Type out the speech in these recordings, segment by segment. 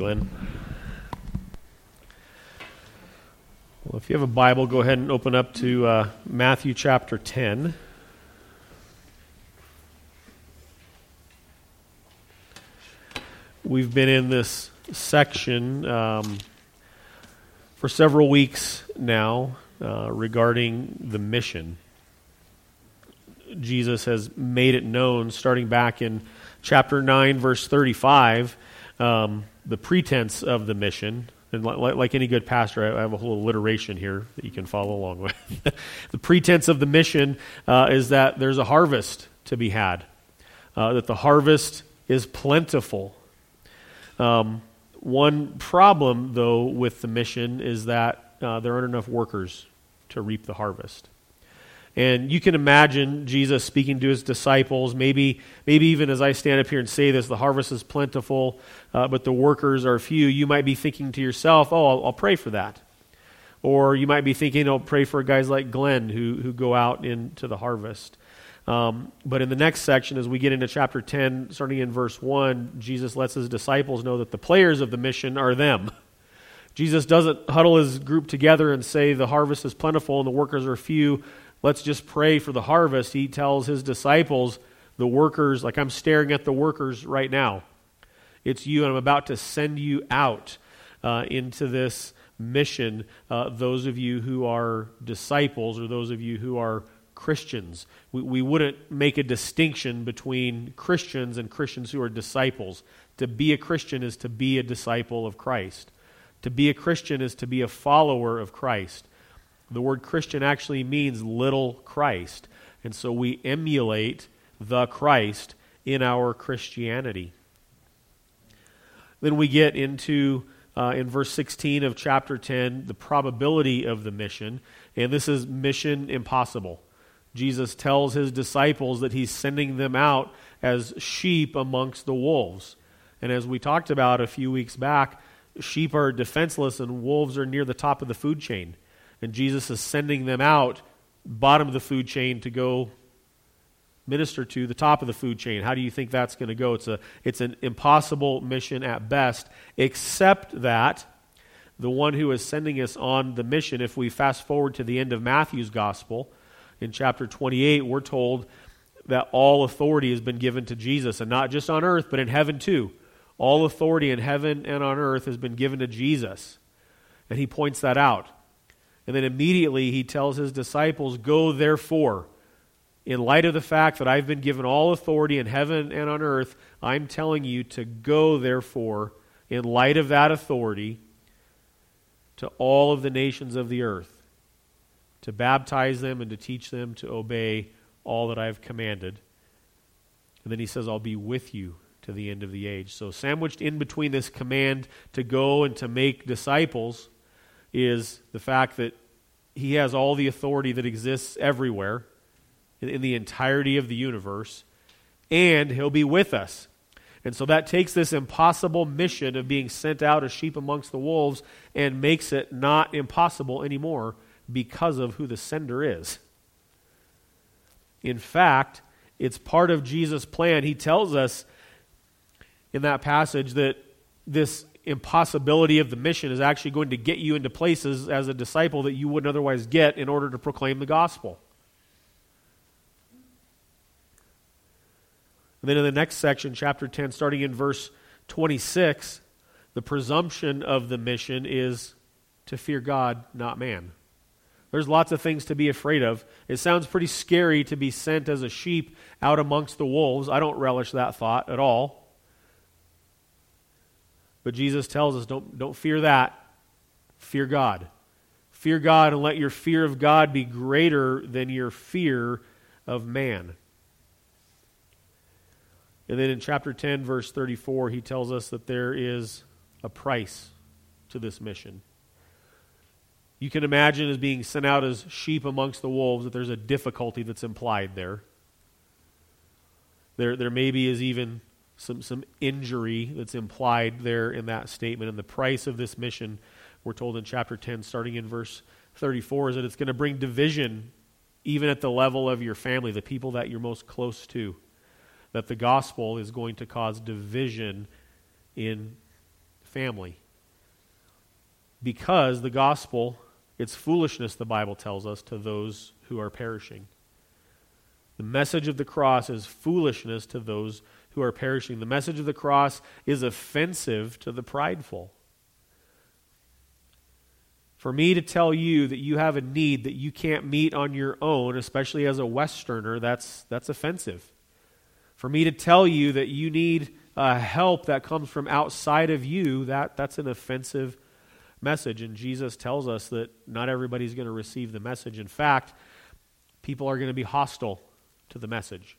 Glenn. Well, if you have a Bible, go ahead and open up to uh, Matthew chapter 10. We've been in this section um, for several weeks now uh, regarding the mission. Jesus has made it known, starting back in chapter 9, verse 35, um, the pretense of the mission. And like, like any good pastor, I have a whole alliteration here that you can follow along with. the pretense of the mission uh, is that there's a harvest to be had, uh, that the harvest is plentiful. Um, one problem, though, with the mission is that uh, there aren't enough workers to reap the harvest. And you can imagine Jesus speaking to his disciples. Maybe, maybe even as I stand up here and say this, the harvest is plentiful, uh, but the workers are few. You might be thinking to yourself, oh, I'll, I'll pray for that. Or you might be thinking, I'll pray for guys like Glenn who, who go out into the harvest. Um, but in the next section, as we get into chapter 10, starting in verse 1, Jesus lets his disciples know that the players of the mission are them. Jesus doesn't huddle his group together and say the harvest is plentiful and the workers are few let's just pray for the harvest. He tells his disciples, the workers, like I'm staring at the workers right now. It's you, and I'm about to send you out uh, into this mission. Uh, those of you who are disciples, or those of you who are Christians. We, we wouldn't make a distinction between Christians and Christians who are disciples. To be a Christian is to be a disciple of Christ. To be a Christian is to be a follower of Christ. The word Christian actually means little Christ. And so we emulate the Christ in our Christianity. Then we get into, uh, in verse 16 of chapter 10, the probability of the mission. And this is mission impossible. Jesus tells his disciples that he's sending them out as sheep amongst the wolves. And as we talked about a few weeks back, sheep are defenseless and wolves are near the top of the food chain and Jesus is sending them out, bottom of the food chain, to go minister to the top of the food chain. How do you think that's going to go? It's, a, it's an impossible mission at best, except that the one who is sending us on the mission, if we fast forward to the end of Matthew's gospel, in chapter 28, we're told that all authority has been given to Jesus, and not just on earth, but in heaven too. All authority in heaven and on earth has been given to Jesus. And he points that out. And then immediately he tells his disciples, Go therefore. In light of the fact that I've been given all authority in heaven and on earth, I'm telling you to go therefore, in light of that authority, to all of the nations of the earth, to baptize them and to teach them to obey all that I've commanded. And then he says, I'll be with you to the end of the age. So, sandwiched in between this command to go and to make disciples is the fact that he has all the authority that exists everywhere in, the entirety of the universe, and he'll be with us. And so that takes this impossible mission of being sent out as sheep amongst the wolves and makes it not impossible anymore because of who the sender is. In fact, it's part of Jesus' plan. He tells us in that passage that this impossibility of the mission is actually going to get you into places as a disciple that you wouldn't otherwise get in order to proclaim the gospel. And then in the next section, chapter 10, starting in verse 26, the presumption of the mission is to fear God, not man. There's lots of things to be afraid of. It sounds pretty scary to be sent as a sheep out amongst the wolves. I don't relish that thought at all. But Jesus tells us don't, don't fear that. Fear God. Fear God and let your fear of God be greater than your fear of man. And then in chapter 10, verse 34, he tells us that there is a price to this mission. You can imagine as being sent out as sheep amongst the wolves that there's a difficulty that's implied there. There, there maybe is even some, some injury that's implied there in that statement. And the price of this mission, we're told in chapter 10, starting in verse 34, is that it's going to bring division even at the level of your family, the people that you're most close to. That the gospel is going to cause division in family. Because the gospel, it's foolishness, the Bible tells us, to those who are perishing. The message of the cross is foolishness to those who are perishing. The message of the cross is offensive to the prideful. For me to tell you that you have a need that you can't meet on your own, especially as a Westerner, that's, that's offensive. For me to tell you that you need uh, help that comes from outside of you, that, that's an offensive message. And Jesus tells us that not everybody's going to receive the message. In fact, people are going to be hostile to the message.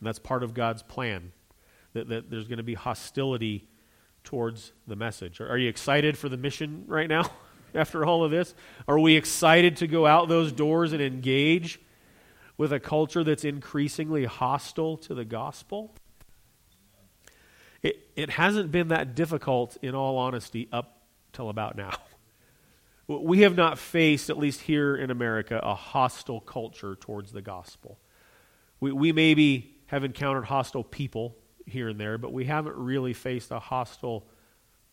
And that's part of God's plan, that, that there's going to be hostility towards the message. Are, you excited for the mission right now after all of this? Are we excited to go out those doors and engage with a culture that's increasingly hostile to the gospel? It, it hasn't been that difficult, in all honesty, up till about now. We have not faced, at least here in America, a hostile culture towards the gospel. We, we maybe have encountered hostile people here and there, but we haven't really faced a hostile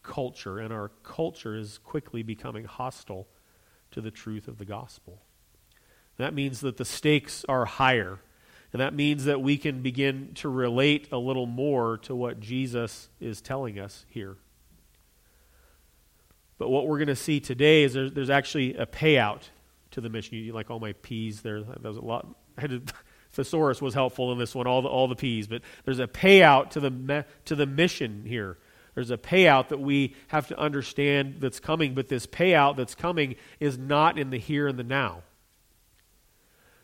culture, and our culture is quickly becoming hostile to the truth of the gospel. That means that the stakes are higher, and that means that we can begin to relate a little more to what Jesus is telling us here. But what we're going to see today is there's, there's actually a payout to the mission. You like all my P's there. That was a lot. I had to, thesaurus was helpful in this one, all the, all the P's. But there's a payout to the, to the mission here. There's a payout that we have to understand that's coming, but this payout that's coming is not in the here and the now.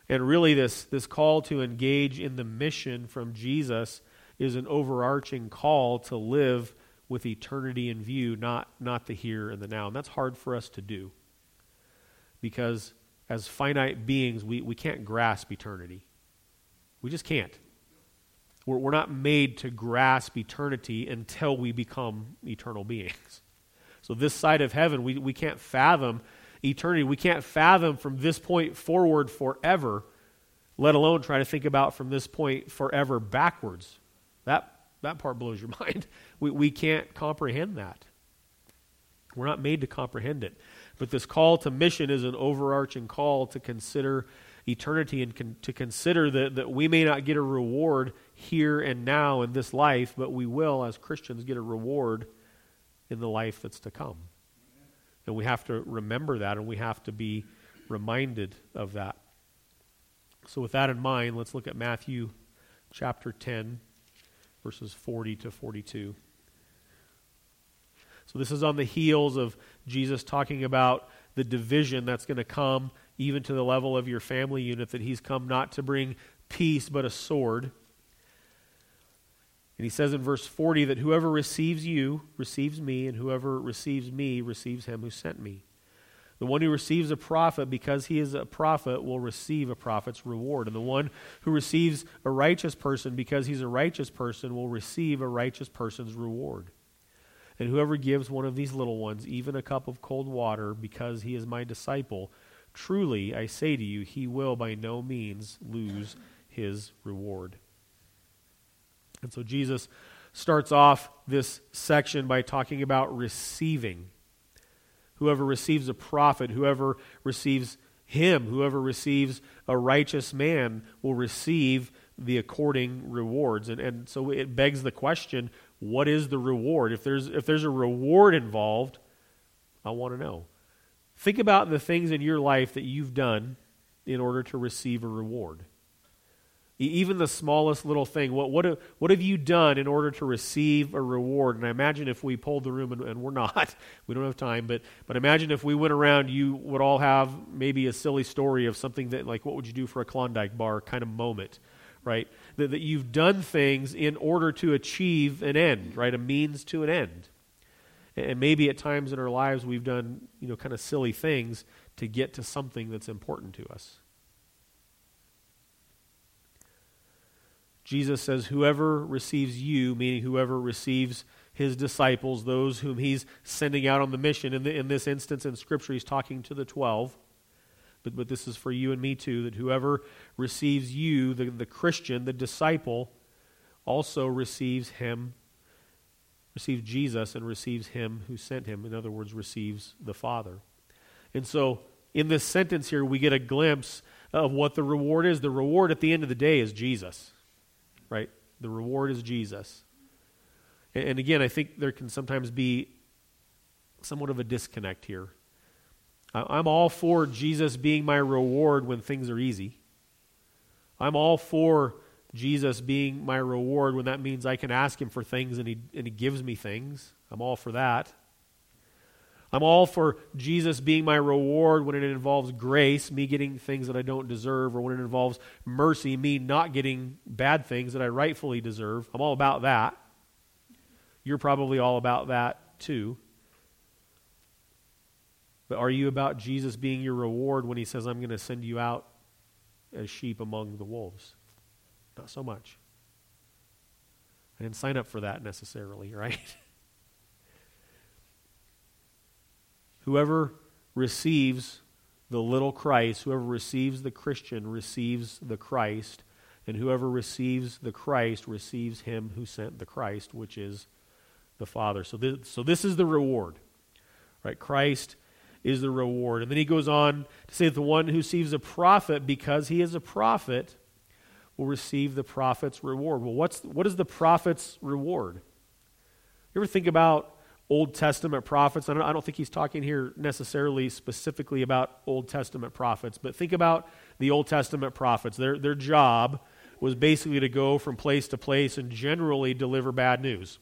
And really, this, this call to engage in the mission from Jesus is an overarching call to live with eternity in view, not, not the here and the now. And that's hard for us to do because as finite beings, we, we can't grasp eternity. We just can't. We're, we're not made to grasp eternity until we become eternal beings. So, this side of heaven, we, we can't fathom eternity. We can't fathom from this point forward forever, let alone try to think about from this point forever backwards. That that part blows your mind. We, we can't comprehend that. We're not made to comprehend it. But this call to mission is an overarching call to consider eternity and con- to consider that, that we may not get a reward here and now in this life, but we will, as Christians, get a reward in the life that's to come. And we have to remember that and we have to be reminded of that. So, with that in mind, let's look at Matthew chapter 10 verses 40 to 42. So, this is on the heels of Jesus talking about the division that's going to come even to the level of your family unit, that he's come not to bring peace but a sword. And he says in verse 40 that whoever receives you receives me, and whoever receives me receives him who sent me. The one who receives a prophet because he is a prophet will receive a prophet's reward. And the one who receives a righteous person because he's a righteous person will receive a righteous person's reward. And whoever gives one of these little ones even a cup of cold water because he is my disciple, truly I say to you, he will by no means lose his reward. And so Jesus starts off this section by talking about receiving whoever receives a prophet, whoever receives him, whoever receives a righteous man will receive the according rewards. And, and so it begs the question what is the reward? If there's, if there's a reward involved, I want to know. Think about the things in your life that you've done in order to receive a reward. Even the smallest little thing. What, what, have, what have you done in order to receive a reward? And I imagine if we polled the room, and, and we're not, we don't have time, but, but imagine if we went around, you would all have maybe a silly story of something that, like, what would you do for a Klondike bar kind of moment, right? That, that you've done things in order to achieve an end, right? A means to an end. And maybe at times in our lives we've done, you know, kind of silly things to get to something that's important to us. Jesus says, Whoever receives you, meaning whoever receives his disciples, those whom he's sending out on the mission. In, the, in this instance in Scripture, he's talking to the 12. But, but this is for you and me too, that whoever receives you, the, the Christian, the disciple, also receives him receives Jesus and receives him who sent him. In other words, receives the Father. And so, in this sentence here, we get a glimpse of what the reward is. The reward at the end of the day is Jesus, right? The reward is Jesus. And, and again, I think there can sometimes be somewhat of a disconnect here. I, I'm all for Jesus being my reward when things are easy. I'm all for Jesus being my reward when that means I can ask him for things and he, and he gives me things. I'm all for that. I'm all for Jesus being my reward when it involves grace, me getting things that I don't deserve, or when it involves mercy, me not getting bad things that I rightfully deserve. I'm all about that. You're probably all about that too. But are you about Jesus being your reward when he says, I'm going to send you out as sheep among the wolves? Not so much. I didn't sign up for that necessarily, right? whoever receives the little Christ, whoever receives the Christian, receives the Christ, and whoever receives the Christ receives him who sent the Christ, which is the Father. So this, so this is the reward. Right? Christ is the reward. And then he goes on to say that the one who receives a prophet because he is a prophet will receive the prophet's reward. Well, what's, what is the prophet's reward? You ever think about Old Testament prophets? I don't, I don't think he's talking here necessarily specifically about Old Testament prophets, but think about the Old Testament prophets. Their, their job was basically to go from place to place and generally deliver bad news.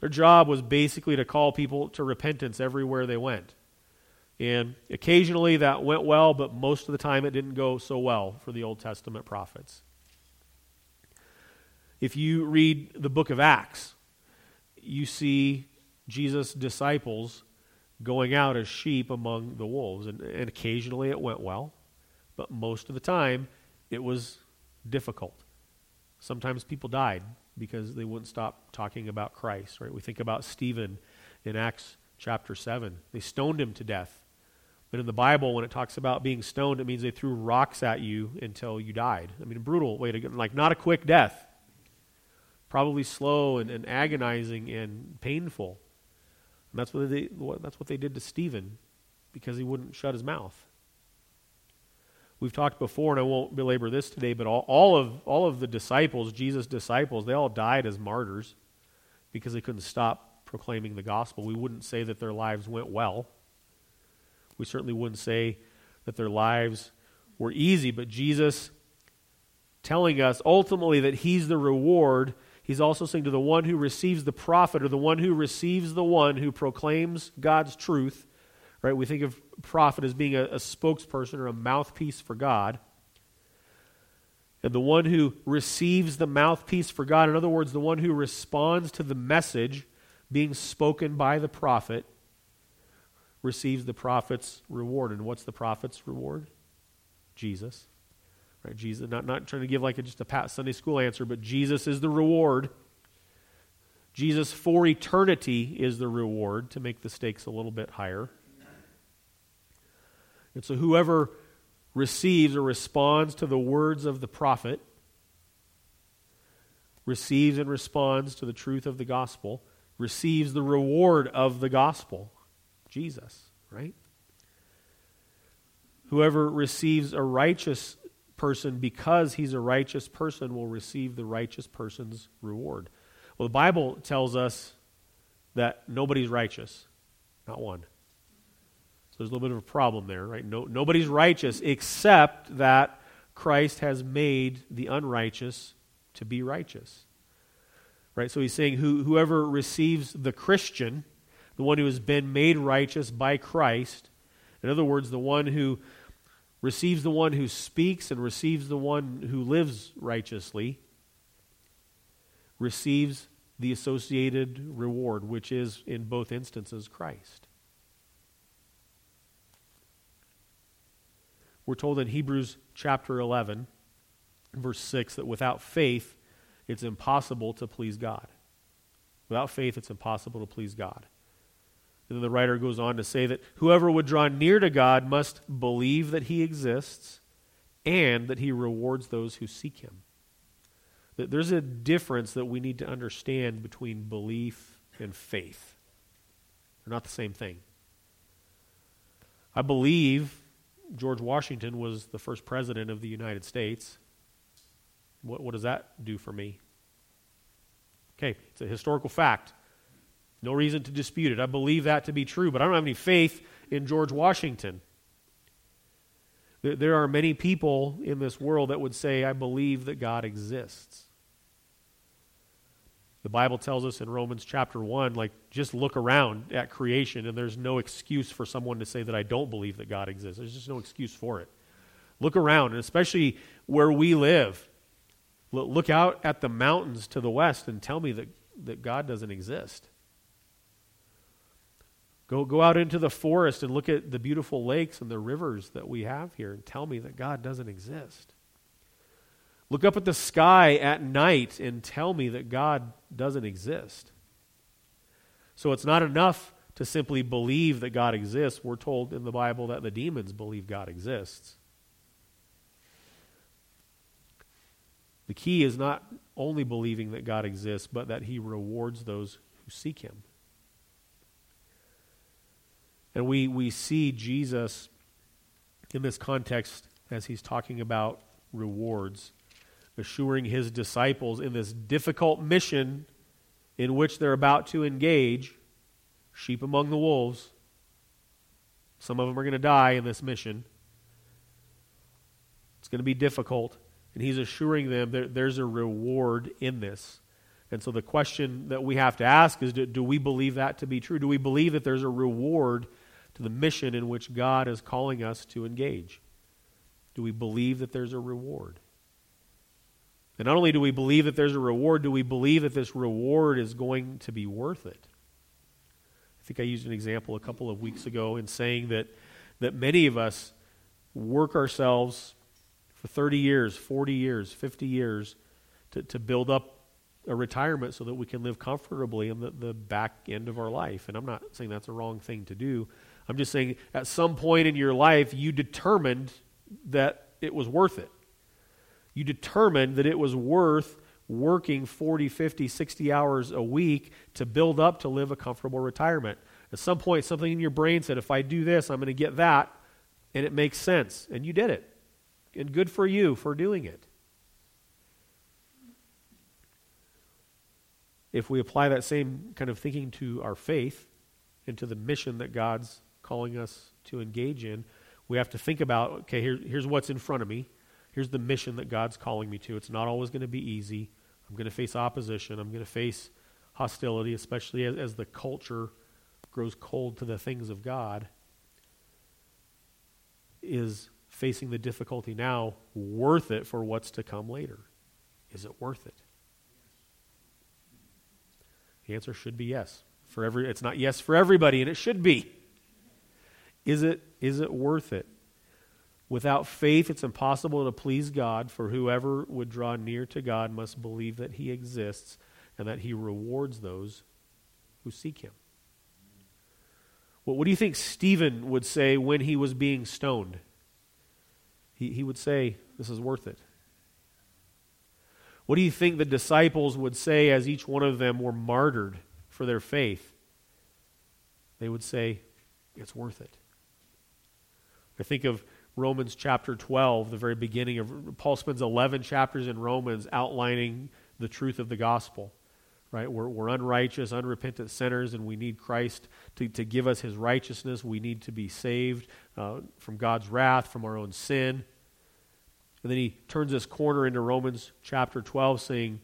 Their job was basically to call people to repentance everywhere they went. And occasionally that went well, but most of the time it didn't go so well for the Old Testament prophets. If you read the book of Acts, you see Jesus' disciples going out as sheep among the wolves. And, and occasionally it went well, but most of the time it was difficult. Sometimes people died because they wouldn't stop talking about Christ, right? We think about Stephen in Acts chapter 7. They stoned him to death. But in the Bible, when it talks about being stoned, it means they threw rocks at you until you died. I mean, a brutal way to get, like, not a quick death probably slow and, and agonizing and painful. And that's what, they, that's what they did to Stephen because he wouldn't shut his mouth. We've talked before, and I won't belabor this today, but all, all, of, all of the disciples, Jesus' disciples, they all died as martyrs because they couldn't stop proclaiming the gospel. We wouldn't say that their lives went well. We certainly wouldn't say that their lives were easy, but Jesus telling us ultimately that He's the reward He's also saying to the one who receives the prophet or the one who receives the one who proclaims God's truth, right? We think of prophet as being a, a spokesperson or a mouthpiece for God. And the one who receives the mouthpiece for God, in other words, the one who responds to the message being spoken by the prophet, receives the prophet's reward. And what's the prophet's reward? Jesus. Right? Jesus, not, not trying to give like a, just a pat Sunday school answer, but Jesus is the reward. Jesus for eternity is the reward to make the stakes a little bit higher. And so whoever receives or responds to the words of the prophet receives and responds to the truth of the gospel, receives the reward of the gospel, Jesus, right? Whoever receives a righteous person, because he's a righteous person, will receive the righteous person's reward. Well, the Bible tells us that nobody's righteous, not one. So there's a little bit of a problem there, right? No, nobody's righteous except that Christ has made the unrighteous to be righteous. Right? So he's saying who, whoever receives the Christian, the one who has been made righteous by Christ, in other words, the one who receives the one who speaks and receives the one who lives righteously, receives the associated reward, which is, in both instances, Christ. We're told in Hebrews chapter 11, verse 6, that without faith, it's impossible to please God. Without faith, it's impossible to please God. And then the writer goes on to say that whoever would draw near to God must believe that he exists and that he rewards those who seek him. There's a difference that we need to understand between belief and faith. They're not the same thing. I believe George Washington was the first president of the United States. What, what does that do for me? Okay, it's a historical fact. No reason to dispute it. I believe that to be true, but I don't have any faith in George Washington. There are many people in this world that would say, I believe that God exists. The Bible tells us in Romans chapter 1, like, just look around at creation, and there's no excuse for someone to say that I don't believe that God exists. There's just no excuse for it. Look around, and especially where we live. Look out at the mountains to the west and tell me that, that God doesn't exist. Go, go out into the forest and look at the beautiful lakes and the rivers that we have here and tell me that God doesn't exist. Look up at the sky at night and tell me that God doesn't exist. So it's not enough to simply believe that God exists. We're told in the Bible that the demons believe God exists. The key is not only believing that God exists, but that He rewards those who seek Him. And we, we see Jesus in this context as He's talking about rewards assuring his disciples in this difficult mission in which they're about to engage sheep among the wolves. Some of them are going to die in this mission. It's going to be difficult. And he's assuring them that there's a reward in this. And so the question that we have to ask is do, do, we believe that to be true? Do we believe that there's a reward to the mission in which God is calling us to engage? Do we believe that there's a reward? And not only do we believe that there's a reward, do we believe that this reward is going to be worth it? I think I used an example a couple of weeks ago in saying that, that many of us work ourselves for 30 years, 40 years, 50 years to, to build up a retirement so that we can live comfortably in the, the back end of our life. And I'm not saying that's a wrong thing to do. I'm just saying at some point in your life, you determined that it was worth it you determined that it was worth working 40, 50, 60 hours a week to build up to live a comfortable retirement. At some point, something in your brain said, if I do this, I'm going to get that, and it makes sense. And you did it. And good for you for doing it. If we apply that same kind of thinking to our faith and to the mission that God's calling us to engage in, we have to think about okay, here, here's what's in front of me. Here's the mission that God's calling me to. It's not always going to be easy. I'm going to face opposition. I'm going to face hostility, especially as, as the culture grows cold to the things of God. Is facing the difficulty now worth it for what's to come later? Is it worth it? The answer should be yes. For every it's not yes for everybody and it should be. Is it is it worth it? Without faith, it's impossible to please God, for whoever would draw near to God must believe that He exists and that He rewards those who seek Him. What do you think Stephen would say when he was being stoned? He, he would say, This is worth it. What do you think the disciples would say as each one of them were martyred for their faith? They would say, It's worth it. I think of Romans chapter 12, the very beginning of Paul spends 11 chapters in Romans outlining the truth of the gospel. Right? We're, we're unrighteous, unrepentant sinners, and we need Christ to, to give us his righteousness. We need to be saved uh, from God's wrath, from our own sin. And then he turns this corner into Romans chapter 12, saying,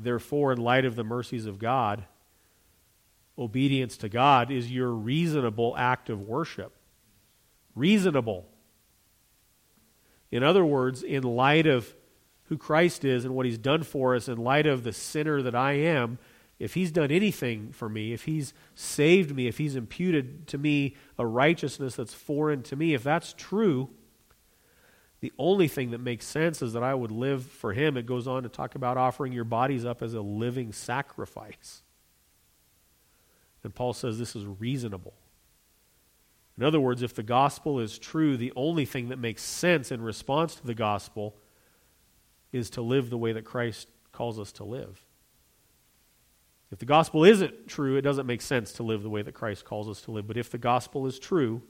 Therefore, in light of the mercies of God, obedience to God is your reasonable act of worship. Reasonable. In other words, in light of who Christ is and what he's done for us, in light of the sinner that I am, if he's done anything for me, if he's saved me, if he's imputed to me a righteousness that's foreign to me, if that's true, the only thing that makes sense is that I would live for him. It goes on to talk about offering your bodies up as a living sacrifice. And Paul says this is reasonable. In other words, if the gospel is true, the only thing that makes sense in response to the gospel is to live the way that Christ calls us to live. If the gospel isn't true, it doesn't make sense to live the way that Christ calls us to live. But if the gospel is true,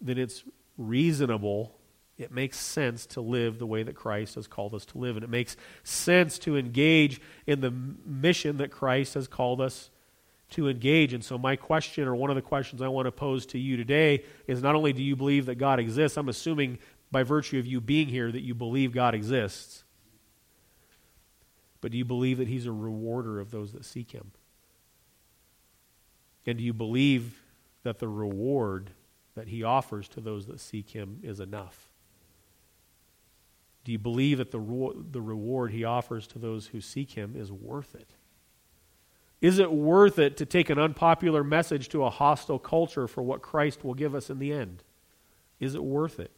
then it's reasonable. It makes sense to live the way that Christ has called us to live. And it makes sense to engage in the mission that Christ has called us to engage. And so, my question, or one of the questions I want to pose to you today, is not only do you believe that God exists, I'm assuming by virtue of you being here that you believe God exists, but do you believe that He's a rewarder of those that seek Him? And do you believe that the reward that He offers to those that seek Him is enough? Do you believe that the, the reward He offers to those who seek Him is worth it? Is it worth it to take an unpopular message to a hostile culture for what Christ will give us in the end? Is it worth it?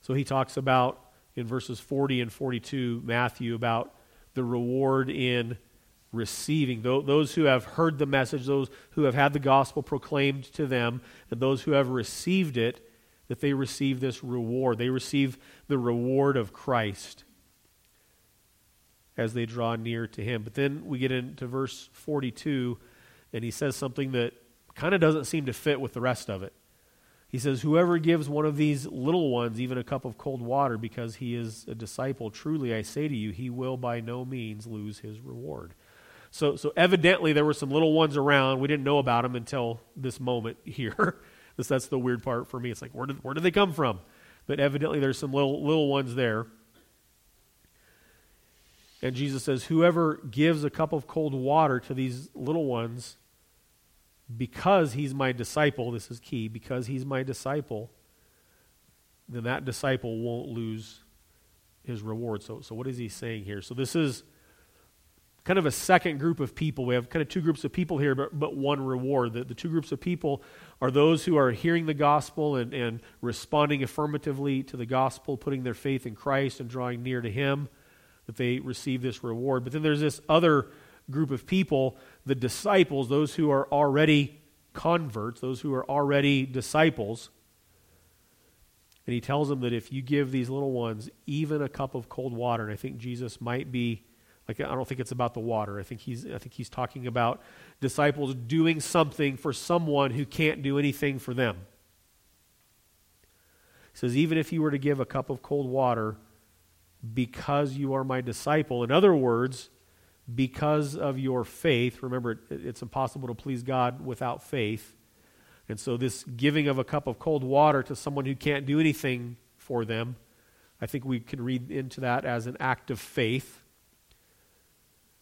So he talks about in verses 40 and 42, Matthew, about the reward in receiving. Those who have heard the message, those who have had the gospel proclaimed to them, and those who have received it, that they receive this reward. They receive the reward of Christ as they draw near to him. But then we get into verse 42, and he says something that kind of doesn't seem to fit with the rest of it. He says, Whoever gives one of these little ones even a cup of cold water because he is a disciple, truly I say to you, he will by no means lose his reward. So, so evidently there were some little ones around. We didn't know about them until this moment here. this, that's the weird part for me. It's like, where did, where did they come from? But evidently there's some little, little ones there. And Jesus says, Whoever gives a cup of cold water to these little ones because he's my disciple, this is key, because he's my disciple, then that disciple won't lose his reward. So, so what is he saying here? So this is kind of a second group of people. We have kind of two groups of people here, but, but one reward. The, the two groups of people are those who are hearing the gospel and, and responding affirmatively to the gospel, putting their faith in Christ and drawing near to him that they receive this reward. But then there's this other group of people, the disciples, those who are already converts, those who are already disciples. And he tells them that if you give these little ones even a cup of cold water, and I think Jesus might be like I don't think it's about the water. I think he's I think he's talking about disciples doing something for someone who can't do anything for them. He says even if you were to give a cup of cold water because you are my disciple. In other words, because of your faith. Remember, it's impossible to please God without faith. And so, this giving of a cup of cold water to someone who can't do anything for them, I think we can read into that as an act of faith.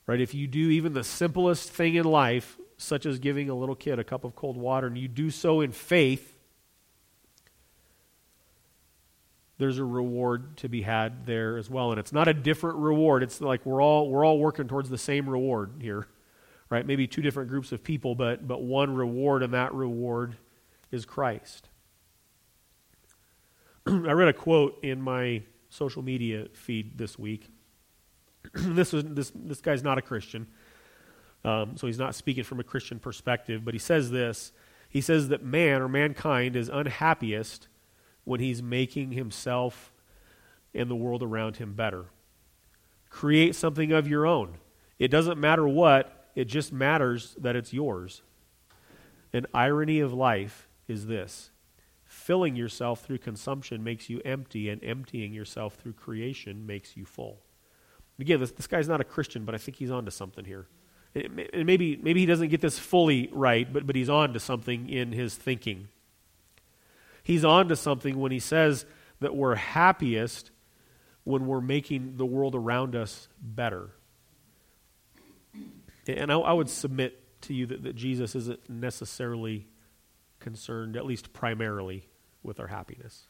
Right? If you do even the simplest thing in life, such as giving a little kid a cup of cold water, and you do so in faith, there's a reward to be had there as well. And it's not a different reward. It's like we're all we're all working towards the same reward here. Right? Maybe two different groups of people, but but one reward, and that reward is Christ. I read a quote in my social media feed this week. this was this this guy's not a Christian. Um, so he's not speaking from a Christian perspective, but he says this. He says that man or mankind is unhappiest when he's making himself and the world around him better. Create something of your own. It doesn't matter what, it just matters that it's yours. An irony of life is this filling yourself through consumption makes you empty, and emptying yourself through creation makes you full. Again, this, this guy's not a Christian, but I think he's on to something here. And maybe, maybe he doesn't get this fully right, but, but he's on to something in his thinking he's on to something when he says that we're happiest when we're making the world around us better. And I, I would submit to you that, that Jesus isn't necessarily concerned, at least primarily, with our happiness.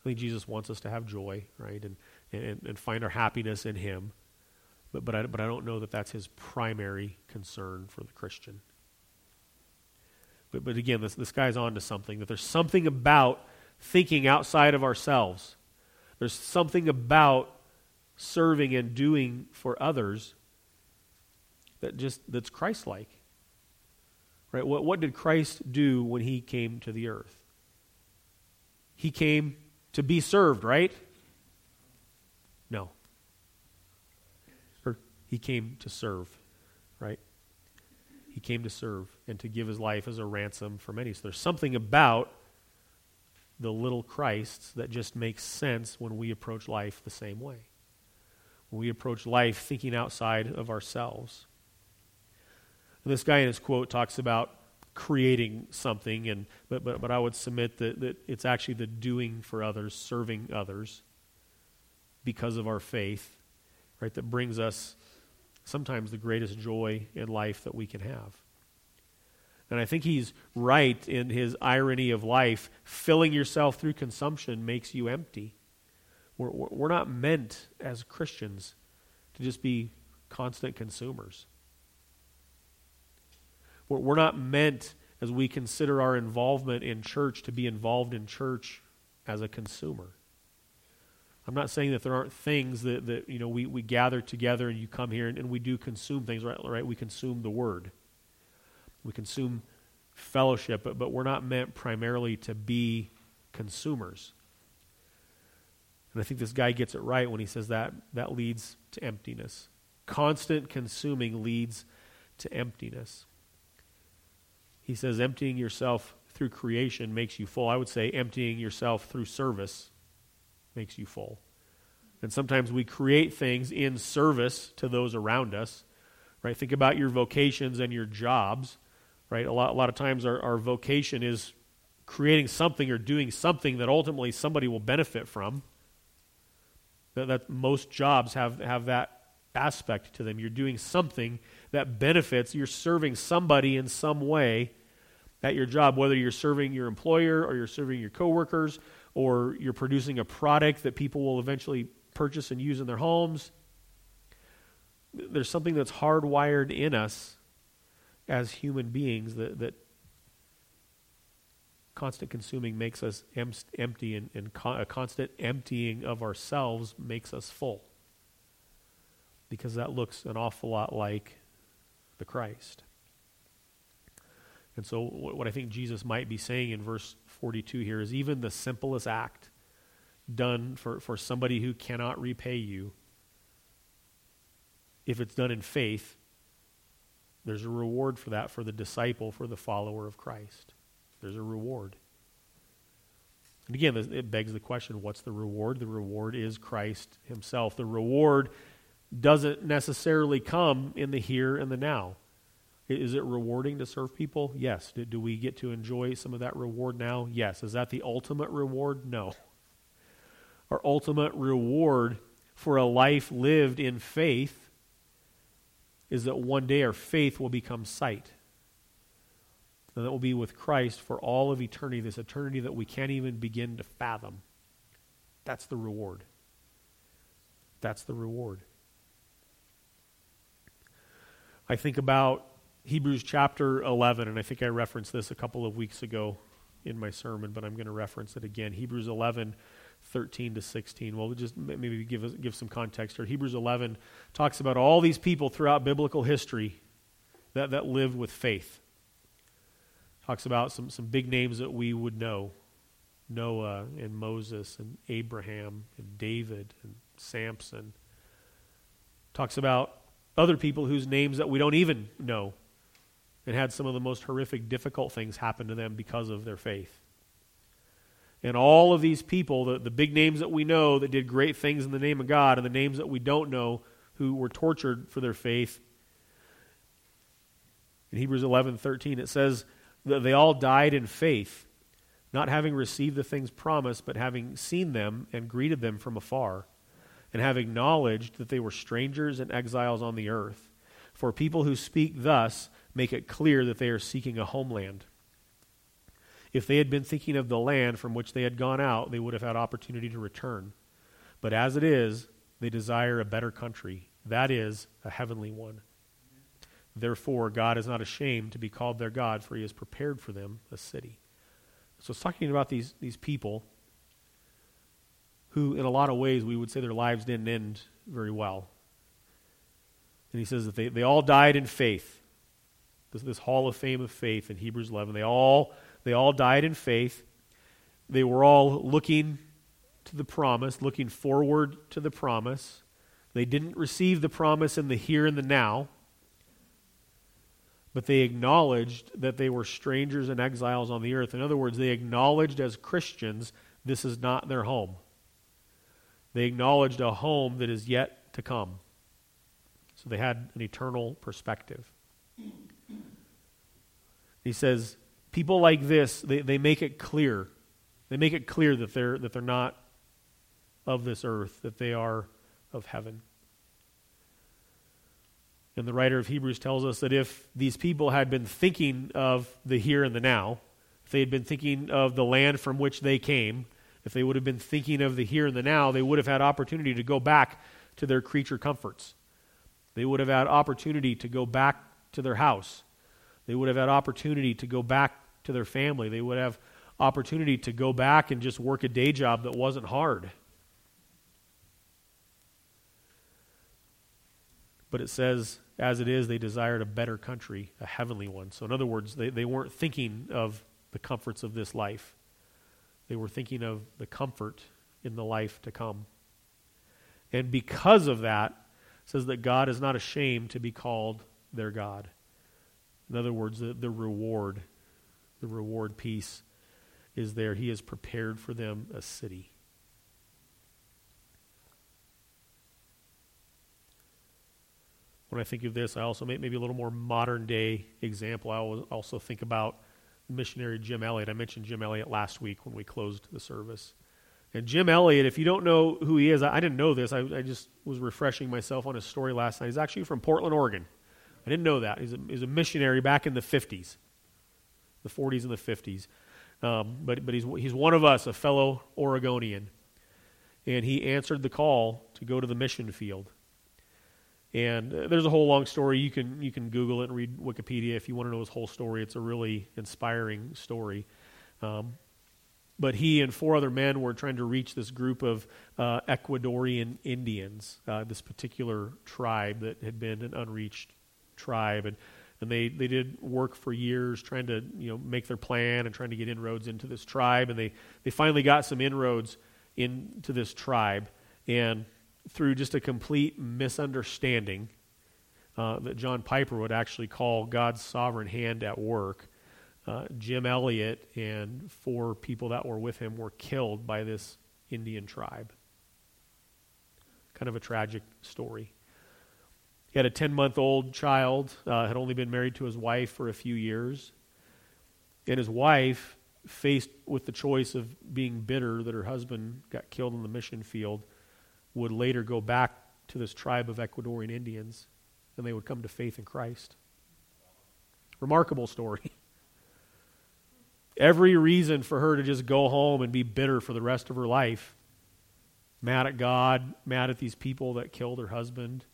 I think Jesus wants us to have joy, right, and, and, and find our happiness in Him. But, but, I, but I don't know that that's His primary concern for the Christian. But, but again, this, this guy's on to something that there's something about thinking outside of ourselves. There's something about serving and doing for others that just that's Christ-like. Right? What, what did Christ do when he came to the earth? He came to be served, right? No. He came to serve, right? He came to serve and to give his life as a ransom for many. So there's something about the little Christ that just makes sense when we approach life the same way. When we approach life thinking outside of ourselves. And this guy in his quote talks about creating something, and but, but, but I would submit that, that it's actually the doing for others, serving others because of our faith, right, that brings us sometimes the greatest joy in life that we can have. And I think he's right in his irony of life. Filling yourself through consumption makes you empty. We're, we're not meant as Christians to just be constant consumers. We're, we're not meant, as we consider our involvement in church, to be involved in church as a consumer. I'm not saying that there aren't things that, that you know we, we gather together and you come here and, and we do consume things, right? Right? We consume the word. We consume fellowship, but, but we're not meant primarily to be consumers. And I think this guy gets it right when he says that that leads to emptiness. Constant consuming leads to emptiness. He says emptying yourself through creation makes you full. I would say emptying yourself through service makes you full. And sometimes we create things in service to those around us. Right? Think about your vocations and your jobs right? A lot, a lot of times our, our vocation is creating something or doing something that ultimately somebody will benefit from. That, that most jobs have, have that aspect to them. You're doing something that benefits, you're serving somebody in some way at your job, whether you're serving your employer or you're serving your coworkers or you're producing a product that people will eventually purchase and use in their homes. There's something that's hardwired in us as human beings that, that constant consuming makes us em- empty and, and con- a constant emptying of ourselves makes us full because that looks an awful lot like the Christ. And so, what I think Jesus might be saying in verse 42 here is even the simplest act done for, for somebody who cannot repay you, if it's done in faith, there's a reward for that for the disciple, for the follower of Christ. There's a reward. And again, it begs the question what's the reward? The reward is Christ Himself. The reward doesn't necessarily come in the here and the now. Is it rewarding to serve people? Yes. Do, do we get to enjoy some of that reward now? Yes. Is that the ultimate reward? No. Our ultimate reward for a life lived in faith is that one day our faith will become sight. And that will be with Christ for all of eternity, this eternity that we can't even begin to fathom. That's the reward. That's the reward. I think about Hebrews chapter 11, and I think I referenced this a couple of weeks ago in my sermon, but I'm going to reference it again. Hebrews 11, 13 to 16. Well, just maybe give, give some context here. Hebrews 11 talks about all these people throughout biblical history that, that lived with faith. Talks about some, some big names that we would know Noah and Moses and Abraham and David and Samson. Talks about other people whose names that we don't even know and had some of the most horrific, difficult things happen to them because of their faith. And all of these people, the, the big names that we know that did great things in the name of God, and the names that we don't know who were tortured for their faith. In Hebrews 11 13, it says that they all died in faith, not having received the things promised, but having seen them and greeted them from afar, and have acknowledged that they were strangers and exiles on the earth. For people who speak thus make it clear that they are seeking a homeland. If they had been thinking of the land from which they had gone out, they would have had opportunity to return. But as it is, they desire a better country, that is, a heavenly one. Therefore, God is not ashamed to be called their God, for he has prepared for them a city. So it's talking about these, these people who, in a lot of ways, we would say their lives didn't end very well. And he says that they, they all died in faith. This, this hall of fame of faith in Hebrews 11. They all they all died in faith. They were all looking to the promise, looking forward to the promise. They didn't receive the promise in the here and the now, but they acknowledged that they were strangers and exiles on the earth. In other words, they acknowledged as Christians this is not their home. They acknowledged a home that is yet to come. So they had an eternal perspective. He says, people like this, they, they make it clear. They make it clear that they're, that they're not of this earth, that they are of heaven. And the writer of Hebrews tells us that if these people had been thinking of the here and the now, if they had been thinking of the land from which they came, if they would have been thinking of the here and the now, they would have had opportunity to go back to their creature comforts. They would have had opportunity to go back to their house. They would have had opportunity to go back to their family. They would have opportunity to go back and just work a day job that wasn't hard. But it says, as it is, they desired a better country, a heavenly one. So, in other words, they, they weren't thinking of the comforts of this life, they were thinking of the comfort in the life to come. And because of that, says that God is not ashamed to be called their God. In other words, the, the reward, the reward piece is there. He has prepared for them a city. When I think of this, I also make maybe a little more modern day example. I also think about missionary Jim Elliot. I mentioned Jim Elliot last week when we closed the service. And Jim Elliot, if you don't know who he is, I, I didn't know this. I, I, just was refreshing myself on his story last night. He's actually from Portland, Oregon. I didn't know that. He's a, he's a missionary back in the 50s, the 40s and the 50s. Um, but but he's, he's one of us, a fellow Oregonian. And he answered the call to go to the mission field. And uh, there's a whole long story. You can, you can Google it and read Wikipedia if you want to know his whole story. It's a really inspiring story. Um, but he and four other men were trying to reach this group of uh, Ecuadorian Indians, uh, this particular tribe that had been an unreached tribe. And, and they, they did work for years trying to you know, make their plan and trying to get inroads into this tribe. And they, they finally got some inroads into this tribe. And through just a complete misunderstanding uh, that John Piper would actually call God's sovereign hand at work. Uh, Jim Elliot and four people that were with him were killed by this Indian tribe. Kind of a tragic story. He had a 10 month old child, uh, had only been married to his wife for a few years. And his wife, faced with the choice of being bitter that her husband got killed in the mission field, would later go back to this tribe of Ecuadorian Indians and they would come to faith in Christ. Remarkable story. Every reason for her to just go home and be bitter for the rest of her life. Mad at God, mad at these people that killed her husband.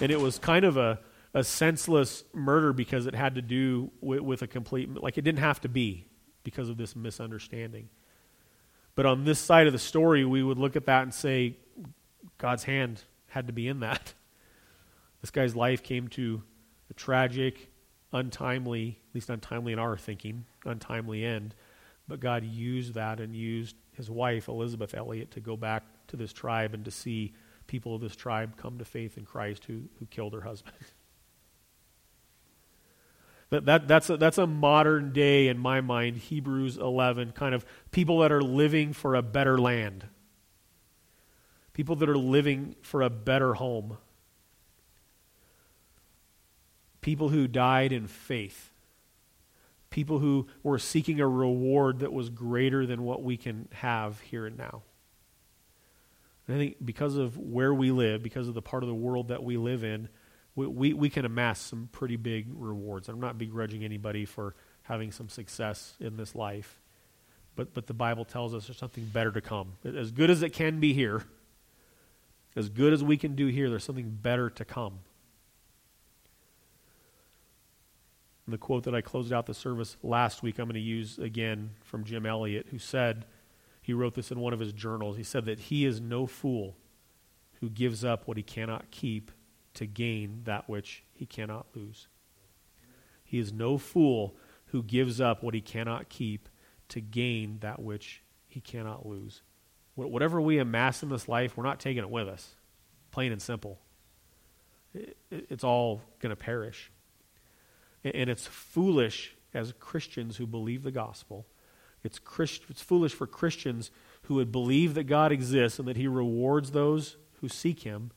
And it was kind of a, a senseless murder because it had to do with, with a complete, like it didn't have to be because of this misunderstanding. But on this side of the story, we would look at that and say, God's hand had to be in that. This guy's life came to a tragic, untimely, at least untimely in our thinking, untimely end. But God used that and used his wife, Elisabeth Elliot, to go back to this tribe and to see people of this tribe come to faith in Christ who, who killed her husband. That, that, that's, a, that's a modern day, in my mind, Hebrews 11, kind of people that are living for a better land, people that are living for a better home, people who died in faith, people who were seeking a reward that was greater than what we can have here and now. And I think because of where we live, because of the part of the world that we live in, we, we, we can amass some pretty big rewards. I'm not begrudging anybody for having some success in this life. But, but the Bible tells us there's something better to come. As good as it can be here, as good as we can do here, there's something better to come. And the quote that I closed out the service last week, I'm going to use again from Jim Elliot, who said, he wrote this in one of his journals. He said that he is no fool who gives up what he cannot keep to gain that which he cannot lose. He is no fool who gives up what he cannot keep to gain that which he cannot lose. Whatever we amass in this life, we're not taking it with us. Plain and simple. It's all going to perish. And it's foolish as Christians who believe the gospel. It's, Christ, it's foolish for Christians who would believe that God exists and that He rewards those who seek Him.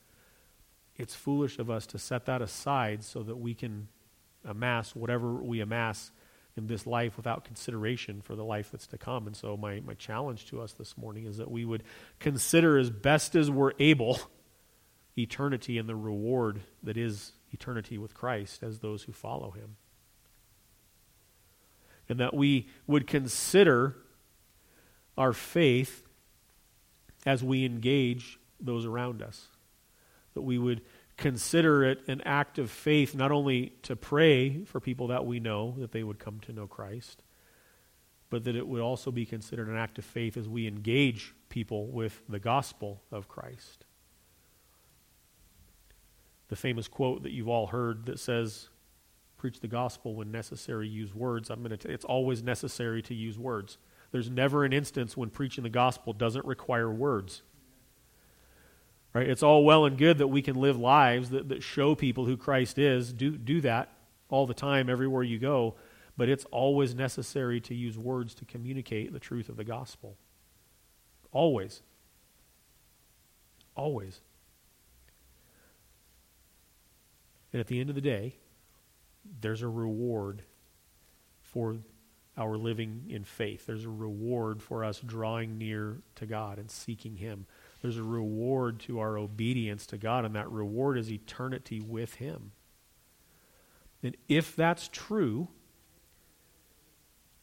It's foolish of us to set that aside so that we can amass whatever we amass in this life without consideration for the life that's to come. And so, my, my challenge to us this morning is that we would consider as best as we're able eternity and the reward that is eternity with Christ as those who follow him. And that we would consider our faith as we engage those around us. That we would consider it an act of faith not only to pray for people that we know that they would come to know Christ, but that it would also be considered an act of faith as we engage people with the gospel of Christ. The famous quote that you've all heard that says, Preach the gospel when necessary, use words. I'm going to it's always necessary to use words. There's never an instance when preaching the gospel doesn't require words. Right? It's all well and good that we can live lives that, that show people who Christ is. Do, do that all the time, everywhere you go. But it's always necessary to use words to communicate the truth of the gospel. Always. Always. And at the end of the day, there's a reward for our living in faith. There's a reward for us drawing near to God and seeking Him. There's a reward to our obedience to God, and that reward is eternity with Him. And if that's true,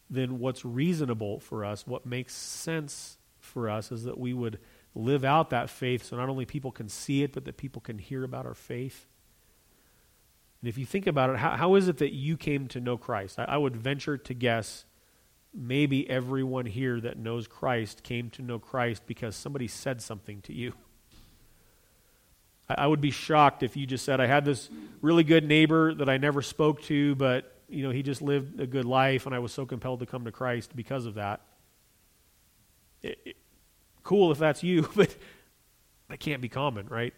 then what's reasonable for us, what makes sense for us, is that we would live out that faith so not only people can see it, but that people can hear about our faith. And if you think about it, how, how is it that you came to know Christ? I, I would venture to guess maybe everyone here that knows Christ came to know Christ because somebody said something to you. I, I would be shocked if you just said, I had this really good neighbor that I never spoke to, but you know, he just lived a good life and I was so compelled to come to Christ because of that. It, it, cool if that's you, but that can't be common, right?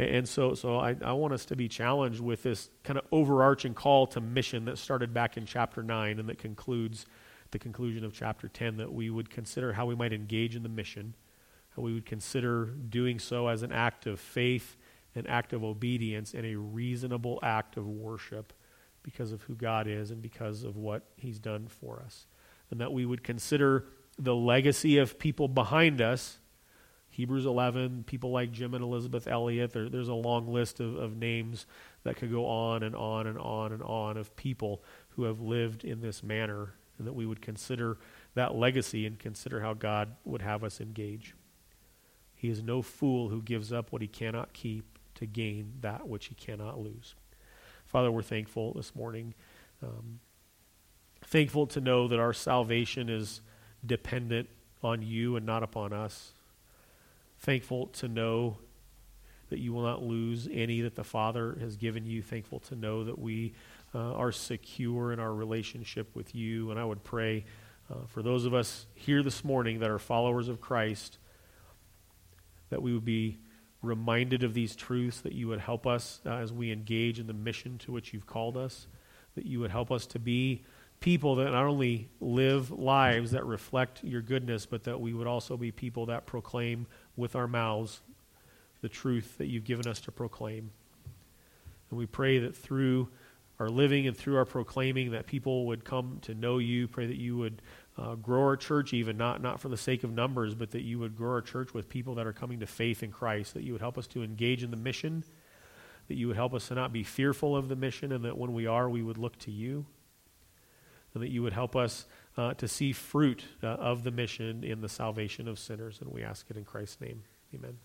And so, so I, I, want us to be challenged with this kind of overarching call to mission that started back in chapter 9 and that concludes the conclusion of chapter 10, that we would consider how we might engage in the mission, how we would consider doing so as an act of faith, an act of obedience, and a reasonable act of worship because of who God is and because of what He's done for us. And that we would consider the legacy of people behind us Hebrews 11, people like Jim and Elisabeth Elliot. There, there's a long list of, of names that could go on and on and on and on of people who have lived in this manner, and that we would consider that legacy and consider how God would have us engage. He is no fool who gives up what he cannot keep to gain that which he cannot lose. Father, we're thankful this morning. Um, thankful to know that our salvation is dependent on you and not upon us thankful to know that you will not lose any that the Father has given you. Thankful to know that we uh, are secure in our relationship with you. And I would pray uh, for those of us here this morning that are followers of Christ that we would be reminded of these truths, that you would help us uh, as we engage in the mission to which you've called us, that you would help us to be people that not only live lives that reflect your goodness, but that we would also be people that proclaim with our mouths the truth that you've given us to proclaim. And we pray that through our living and through our proclaiming that people would come to know you. Pray that you would uh, grow our church even, not, not for the sake of numbers, but that you would grow our church with people that are coming to faith in Christ, that you would help us to engage in the mission, that you would help us to not be fearful of the mission, and that when we are, we would look to you and that you would help us uh, to see fruit uh, of the mission in the salvation of sinners. And we ask it in Christ's name. Amen.